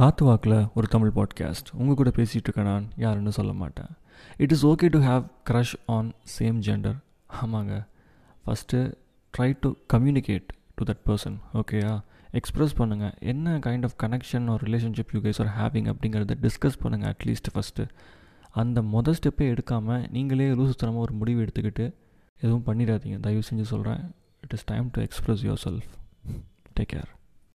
காத்து வாக்கில் ஒரு தமிழ் பாட்காஸ்ட் உங்கள் கூட பேசிகிட்டு இருக்க நான் யாருன்னு சொல்ல மாட்டேன். It is okay to have crush on same gender ஆமாங்க. First try to communicate to that person ஓகேயா எக்ஸ்ப்ரெஸ் பண்ணுங்கள் என்ன கைண்ட் ஆஃப் கனெக்ஷன் ஒரு relationship you guys are having அப்படிங்கிறத டிஸ்கஸ் பண்ணுங்கள் அட்லீஸ்ட் ஃபஸ்ட்டு அந்த மொதல் ஸ்டெப்பே எடுக்காமல் நீங்களே லூசுத்தனமாக ஒரு முடிவு எடுத்துக்கிட்டு எதுவும் பண்ணிடாதீங்க. தயவு செஞ்சு சொல்கிறேன் it is time to express yourself take care